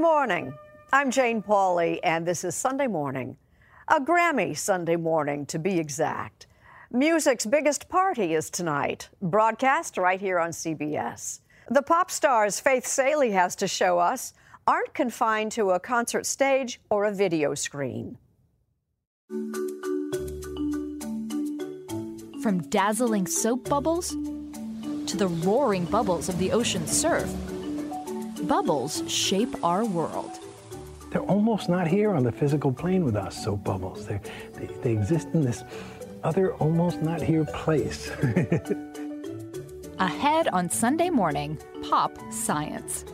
Morning. I'm Jane Pauley, and this is Sunday Morning. A Grammy Sunday morning, to be exact. Music's biggest party is tonight, broadcast right here on CBS. The pop stars Faith Salie has to show us aren't confined to a concert stage or a video screen. From dazzling soap bubbles to the roaring bubbles of the ocean's surf, bubbles shape our world. They're almost not here on the physical plane with us, soap bubbles. They, they, they exist in this other, almost not here place. Ahead on Sunday morning, Pop Science.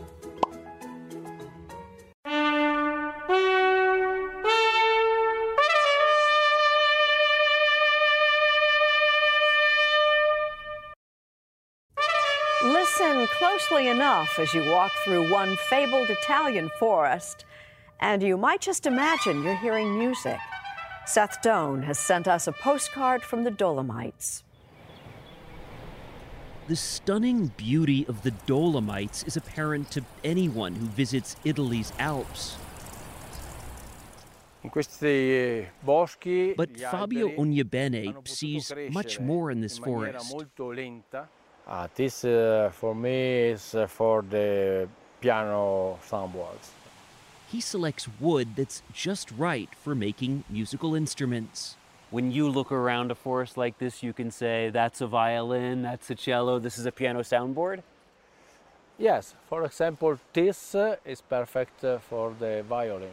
Closely enough as you walk through one fabled Italian forest, and you might just imagine you're hearing music. Seth Doan has sent us a postcard from the Dolomites. The stunning beauty of the Dolomites is apparent to anyone who visits Italy's Alps. In questi eh, boschi, But Fabio alberi Ognibeni sees much more in this forest. Molto lenta. Ah, this uh, for me is uh, for the piano soundboards. He selects wood that's just right for making musical instruments. When you look around a forest like this, you can say that's a violin, that's a cello, this is a piano soundboard. Yes, for example, this uh, is perfect uh, for the violin.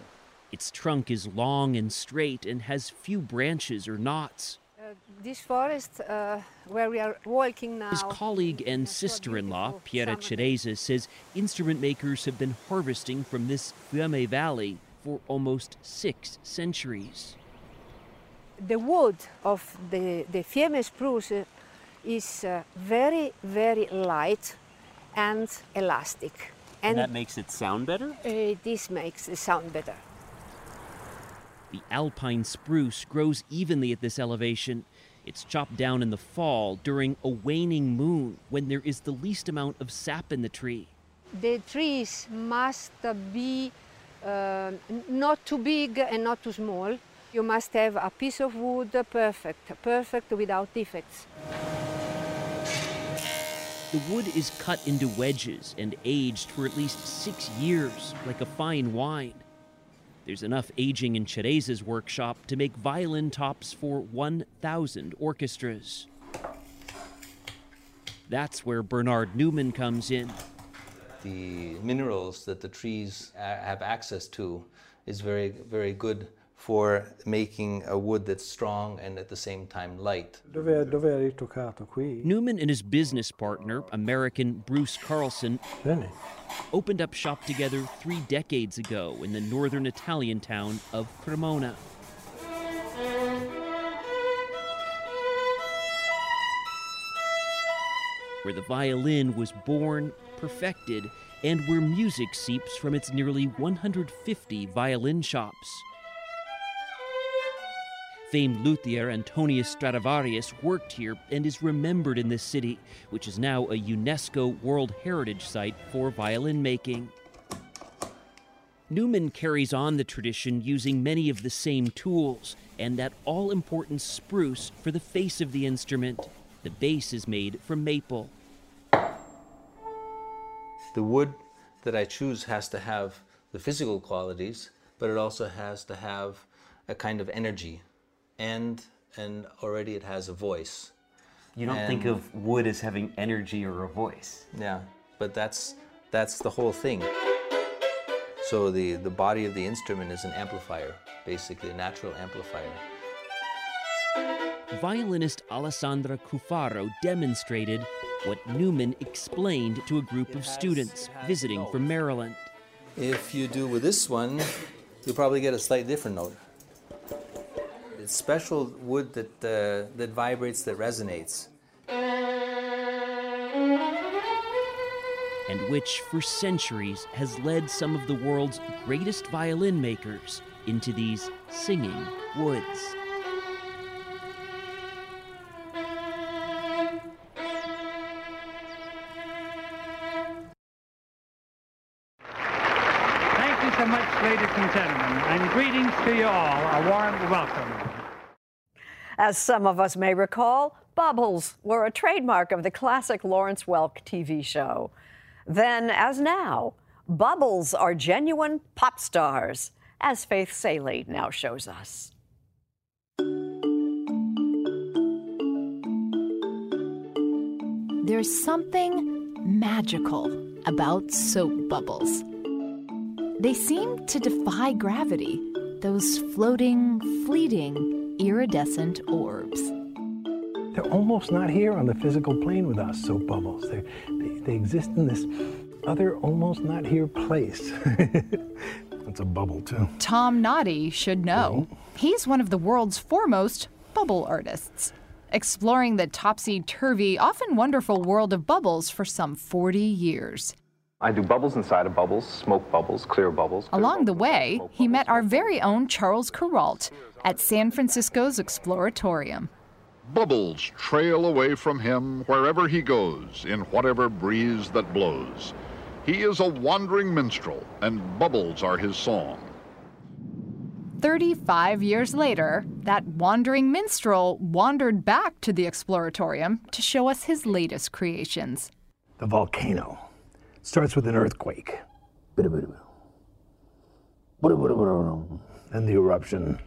Its trunk is long and straight and has few branches or knots. This forest uh, where we are walking now. His colleague and sister in law, Piera Ciresa, says instrument makers have been harvesting from this Fiemme Valley for almost six centuries. The wood of the, the Fiemme spruce is uh, very, very light and elastic. And, that makes it sound better? uh, this makes it sound better. The alpine spruce grows evenly at this elevation. It's chopped down in the fall during a waning moon when there is the least amount of sap in the tree. The trees must be uh, not too big and not too small. You must have a piece of wood perfect, perfect without defects. The wood is cut into wedges and aged for at least six years, like a fine wine. There's enough aging in Ciresa's workshop to make violin tops for 1,000 orchestras. That's where Bernard Neumann comes in. The minerals that the trees have access to is very, very good for making a wood that's strong and at the same time light. Dove, dove hai ritoccato qui? Neumann and his business partner, American Bruce Carlson, opened up shop together three decades ago in the northern Italian town of Cremona. Where the violin was born, perfected, and where music seeps from its nearly 150 violin shops. Famed luthier Antonius Stradivarius worked here and is remembered in this city, which is now a UNESCO World Heritage Site for violin making. Neumann carries on the tradition using many of the same tools and that all important spruce for the face of the instrument. The base is made from maple. The wood that I choose has to have the physical qualities, but it also has to have a kind of energy and and already it has a voice. You don't And- think of wood as having energy or a voice. Yeah, but that's that's the whole thing. So the the body of the instrument is an amplifier, basically a natural amplifier. Violinist Alessandra Cufaro demonstrated what Neumann explained to a group of students visiting from Maryland. If you do with this one, you'll probably get a slightly different note. It's special wood that uh, that vibrates, that resonates. and which for centuries has led some of the world's greatest violin makers into these singing woods. As some of us may recall, bubbles were a trademark of the classic Lawrence Welk TV show. Then, as now, bubbles are genuine pop stars, as Faith Salie now shows us. There's something magical about soap bubbles. They seem to defy gravity, those floating, fleeting, iridescent orbs. They're almost not here on the physical plane with us, soap bubbles. They're, they, they exist in this other, almost not here place. That's a bubble, too. Tom Noddy should know. Mm-hmm. He's one of the world's foremost bubble artists, exploring the topsy turvy, often wonderful world of bubbles for some 40 years. I do bubbles inside of bubbles, smoke bubbles, clear bubbles. Along the way, he met our very own Charles Kuralt at San Francisco's Exploratorium. Bubbles trail away from him wherever he goes, in whatever breeze that blows. He is a wandering minstrel, and bubbles are his song. 35 years later, that wandering minstrel wandered back to the Exploratorium to show us his latest creations. The volcano starts with an earthquake. And the eruption.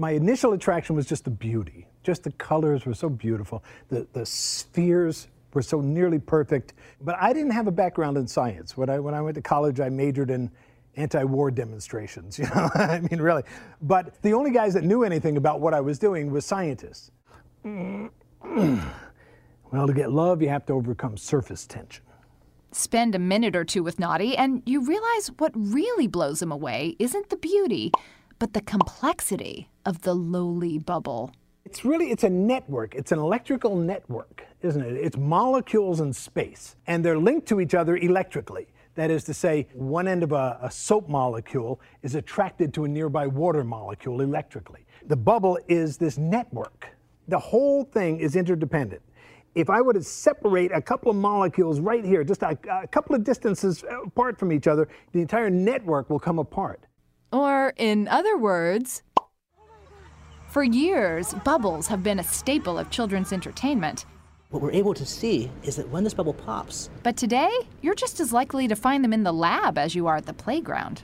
My initial attraction was just the beauty. Just the colors were so beautiful. The, the spheres were so nearly perfect. But I didn't have a background in science. When I, when I went to college, I majored in anti-war demonstrations. You know, I mean, really. But the only guys that knew anything about what I was doing was scientists. well, to get love, you have to overcome surface tension. Spend a minute or two with Noddy, and you realize what really blows him away isn't the beauty, but the complexity of the lowly bubble. It's really it's a network. It's an electrical network, isn't it? It's molecules in space, and they're linked to each other electrically. That is to say, one end of a, a soap molecule is attracted to a nearby water molecule electrically. The bubble is this network The whole thing is interdependent. If I were to separate a couple of molecules right here, just a, a couple of distances apart from each other, the entire network will come apart. Or, in other words, for years, bubbles have been a staple of children's entertainment. What we're able to see is that when this bubble pops, But today, you're just as likely to find them in the lab as you are at the playground.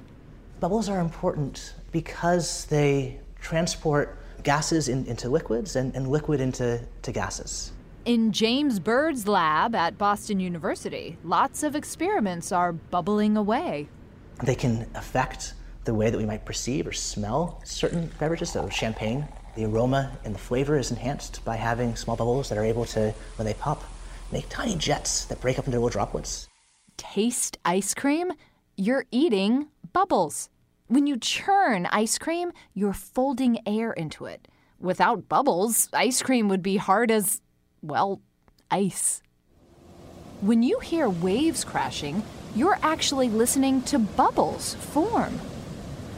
bubbles are important because they transport gases in, into liquids and, and liquid into to gases. In James Bird's lab at Boston University, lots of experiments are bubbling away. They can affect the way that we might perceive or smell certain beverages, so champagne. The aroma and the flavor is enhanced by having small bubbles that are able to, when they pop, make tiny jets that break up into little droplets. Taste ice cream? You're eating bubbles. When you churn ice cream, you're folding air into it. Without bubbles, ice cream would be hard as, well, ice. When you hear waves crashing, you're actually listening to bubbles form.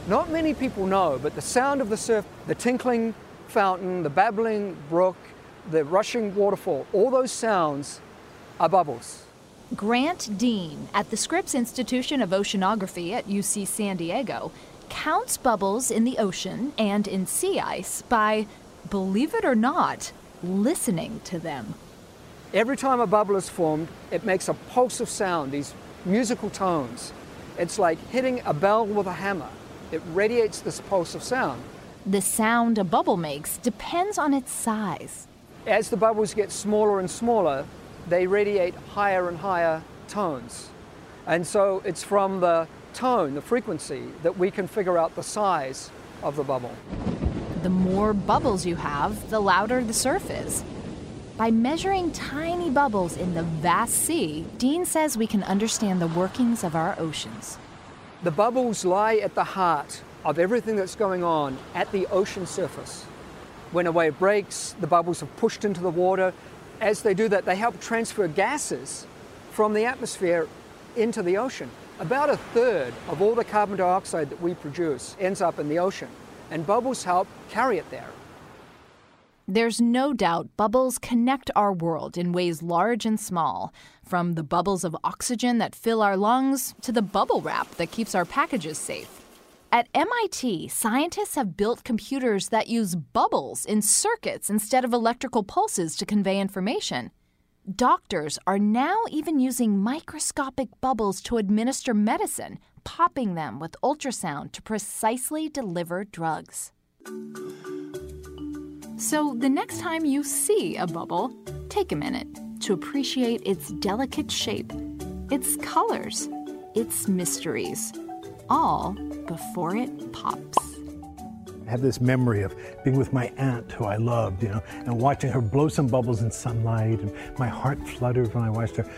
Not many people know, but the sound of the surf, the tinkling fountain, the babbling brook, the rushing waterfall, all those sounds are bubbles. Grant Deane at the Scripps Institution of Oceanography at UC San Diego counts bubbles in the ocean and in sea ice by, believe it or not, listening to them. Every time a bubble is formed, it makes a pulse of sound, these musical tones. It's like hitting a bell with a hammer. It radiates this pulse of sound. The sound a bubble makes depends on its size. As the bubbles get smaller and smaller, they radiate higher and higher tones. And so it's from the tone, the frequency, that we can figure out the size of the bubble. The more bubbles you have, the louder the surf is. By measuring tiny bubbles in the vast sea, Deane says we can understand the workings of our oceans. The bubbles lie at the heart of everything that's going on at the ocean surface. When a wave breaks, the bubbles are pushed into the water. As they do that, they help transfer gases from the atmosphere into the ocean. About a third of all the carbon dioxide that we produce ends up in the ocean, and bubbles help carry it there. There's no doubt bubbles connect our world in ways large and small, from the bubbles of oxygen that fill our lungs to the bubble wrap that keeps our packages safe. At MIT, scientists have built computers that use bubbles in circuits instead of electrical pulses to convey information. Doctors are now even using microscopic bubbles to administer medicine, popping them with ultrasound to precisely deliver drugs. So, the next time you see a bubble, take a minute to appreciate its delicate shape, its colors, its mysteries, all before it pops. I have this memory of being with my aunt who I loved, you know, and watching her blow some bubbles in sunlight, and my heart fluttered when I watched her.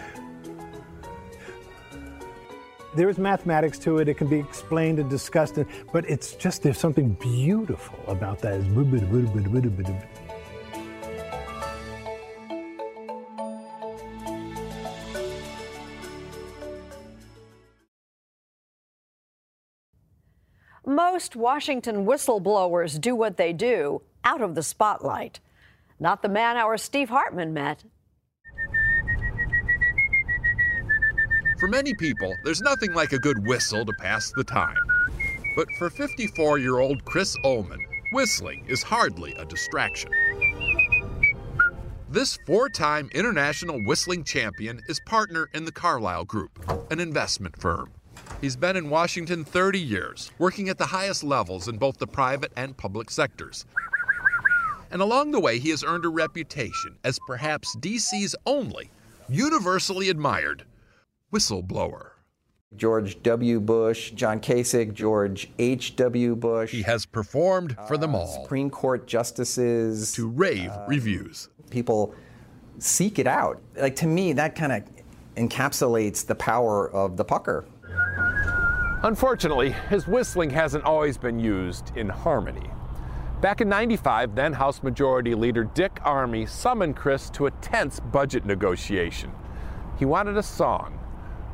There is mathematics to it. It can be explained and discussed, but it's just there's something beautiful about that. Most Washington whistleblowers do what they do out of the spotlight. Not the man our Steve Hartman met. For many people, there's nothing like a good whistle to pass the time. But for 54 year old Chris Ullman, whistling is hardly a distraction. This four time international whistling champion is partner in the Carlyle Group, an investment firm. He's been in Washington 30 years, working at the highest levels in both the private and public sectors. And along the way, he has earned a reputation as perhaps DC's only universally admired whistleblower. George W. Bush, John Kasich, George H.W. Bush. He has performed for them all. Supreme Court justices. To rave uh, reviews. People seek it out. Like to me, that kind of encapsulates the power of the pucker. Unfortunately, his whistling hasn't always been used in harmony. Back in 95, then House Majority Leader Dick Armey summoned Chris to a tense budget negotiation. He wanted a song,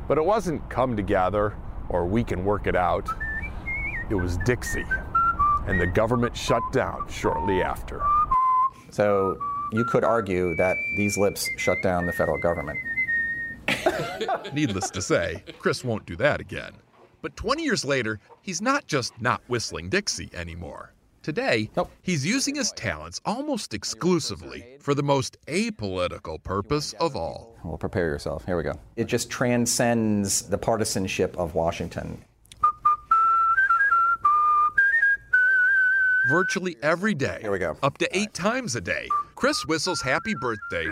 but it wasn't Come Together or We Can Work It Out. It was Dixie, and the government shut down shortly after. So you could argue that these lips shut down the federal government. Needless to say, Chris won't do that again. But 20 years later, he's not just not whistling Dixie anymore. Today, he's using his talents almost exclusively for the most apolitical purpose of all. Well, prepare yourself. Here we go. It just transcends the partisanship of Washington. Virtually every day, Here we go. up to eight times a day, Chris whistles happy birthday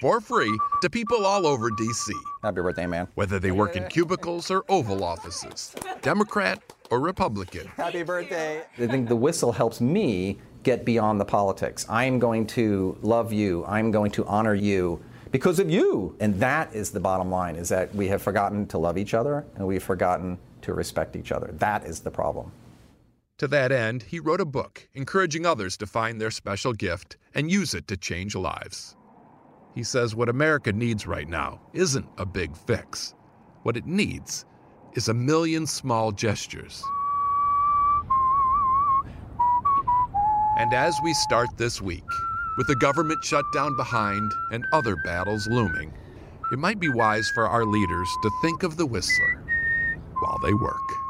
for free to people all over D.C. Happy birthday, man. Whether they work in cubicles or Oval offices, Democrat or Republican. Happy birthday. I think the whistle helps me get beyond the politics. I'm going to love you. I'm going to honor you because of you. And that is the bottom line is that we have forgotten to love each other and we've forgotten to respect each other. That is the problem. To that end, he wrote a book encouraging others to find their special gift and use it to change lives. He says what America needs right now isn't a big fix. What it needs is a million small gestures. And as we start this week, with the government shutdown behind and other battles looming, it might be wise for our leaders to think of the whistler while they work.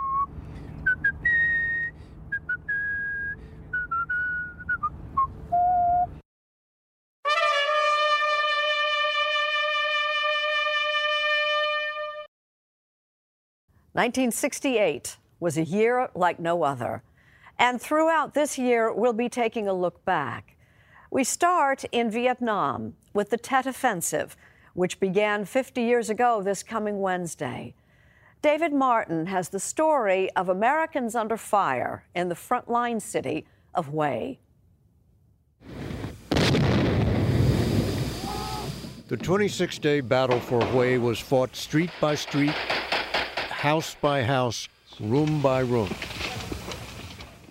Nineteen sixty-eight was a year like no other. And throughout this year, we'll be taking a look back. We start in Vietnam with the Tet Offensive, which began 50 years ago this coming Wednesday. David Martin has the story of Americans under fire in the frontline city of Hue. The 26 day battle for Hue was fought street by street, house by house, room by room.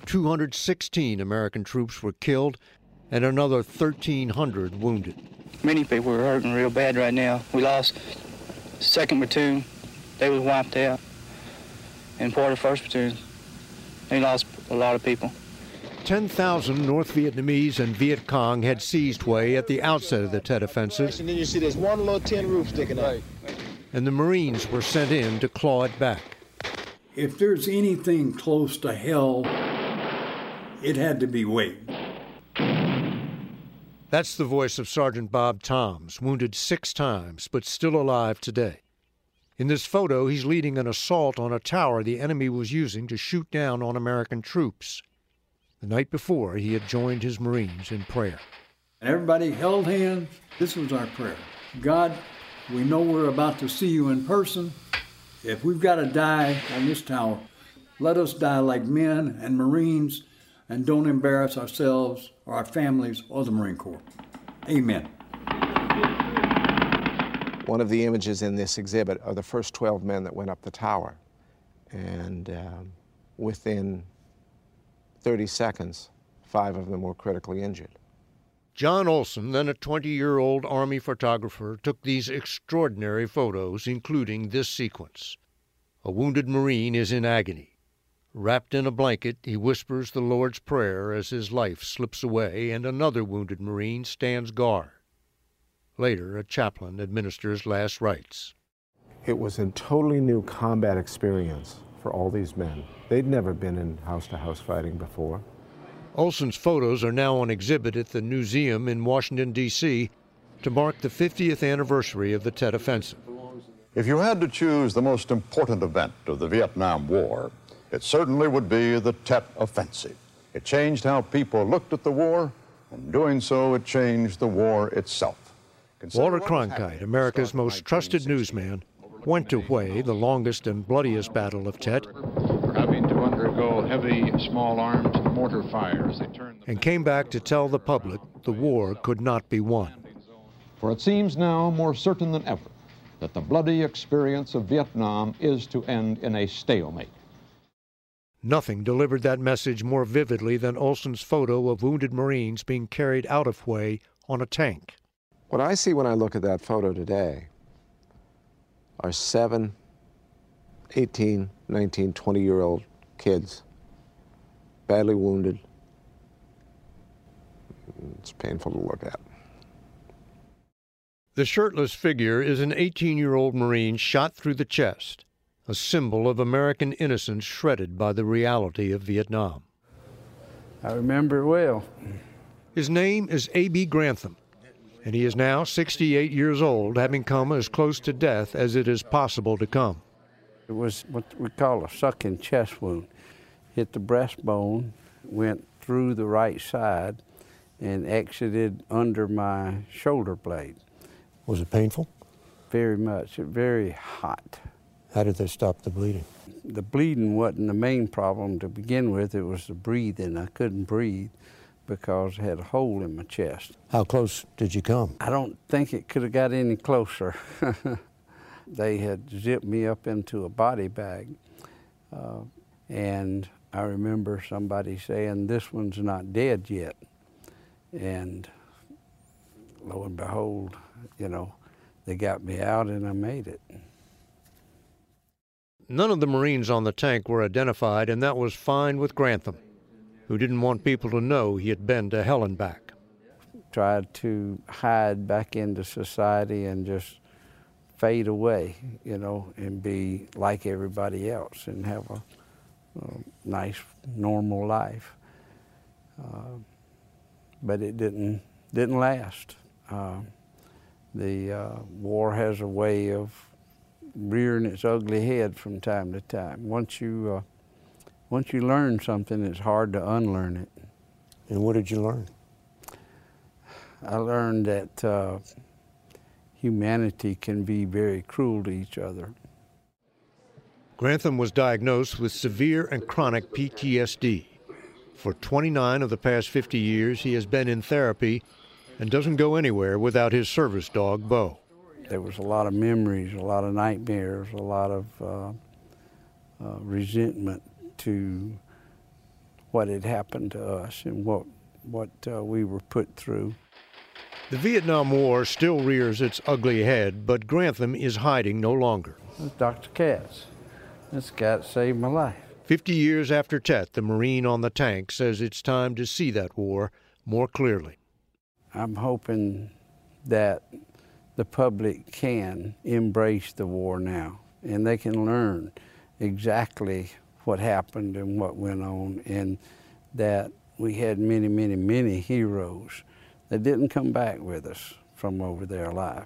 216 American troops were killed and another 1,300 wounded. Many people are hurting real bad right now. We lost second platoon. They was wiped out. And part of first platoon. They lost a lot of people. 10,000 North Vietnamese and Viet Cong had seized Hue at the outset of the Tet Offensive. And then you see there's one little tin roof sticking out. And the Marines were sent in to claw it back. If there's anything close to hell, it had to be Hue. That's the voice of Sergeant Bob Toms, wounded six times, but still alive today. In this photo, he's leading an assault on a tower the enemy was using to shoot down on American troops. The night before, he had joined his Marines in prayer. Everybody held hands. This was our prayer God, we know we're about to see you in person. If we've got to die on this tower, let us die like men and Marines and don't embarrass ourselves or our families or the Marine Corps. Amen. One of the images in this exhibit are the first 12 men that went up the tower. And um, within 30 seconds, five of them were critically injured. John Olson, then a 20 year old Army photographer, took these extraordinary photos, including this sequence. A wounded Marine is in agony. Wrapped in a blanket, he whispers the Lord's Prayer as his life slips away, and another wounded Marine stands guard. Later, a chaplain administers last rites. It was a totally new combat experience for all these men. They'd never been in house to house fighting before. Olson's photos are now on exhibit at the Museum in Washington, D.C. to mark the 50th anniversary of the Tet Offensive. If you had to choose the most important event of the Vietnam War, it certainly would be the Tet Offensive. It changed how people looked at the war, and doing so, it changed the war itself. Consider Walter Cronkite, America's most trusted newsman, went to Hue, the longest and bloodiest battle of Tet, having to undergo heavy small arms mortar fire as they turned and came back to tell the public the war could not be won. For it seems now more certain than ever that the bloody experience of Vietnam is to end in a stalemate. Nothing delivered that message more vividly than Olson's photo of wounded Marines being carried out of Hue on a tank. What I see when I look at that photo today are seven, 18, 19, 20 year old kids, badly wounded, it's painful to look at. The shirtless figure is an 18 year old Marine shot through the chest, a symbol of American innocence shredded by the reality of Vietnam. I remember it well. His name is A.B. Grantham, and he is now 68 years old, having come as close to death as it is possible to come. It was what we call a sucking chest wound. Hit the breastbone, went through the right side, and exited under my shoulder blade. Was it painful? Very much. Very hot. How did they stop the bleeding? The bleeding wasn't the main problem to begin with, it was the breathing. I couldn't breathe because I had a hole in my chest. How close did you come? I don't think it could have got any closer. they had zipped me up into a body bag. Uh, and I remember somebody saying, This one's not dead yet. And lo and behold, you know, they got me out and I made it. None of the Marines on the tank were identified, and that was fine with Grantham, who didn't want people to know he had been to hell and back. Tried to hide back into society and just fade away, you know, and be like everybody else and have a, a nice, normal life. Uh, but it didn't didn't last. Uh, the uh, war has a way of rearing its ugly head from time to time. Once you uh, once you learn something, it's hard to unlearn it. And what did you learn? I learned that uh, humanity can be very cruel to each other. Grantham was diagnosed with severe and chronic PTSD. For 29 of the past 50 years, he has been in therapy and doesn't go anywhere without his service dog, Bo. There was a lot of memories, a lot of nightmares, a lot of uh, uh, resentment to what had happened to us and what what uh, we were put through. The Vietnam War still rears its ugly head, but Grantham is hiding no longer. That's Dr. Katz. This cat saved my life. Fifty years after Tet, the Marine on the tank says it's time to see that war more clearly. I'm hoping that the public can embrace the war now and they can learn exactly what happened and what went on and that we had many, many, many heroes that didn't come back with us from over there alive.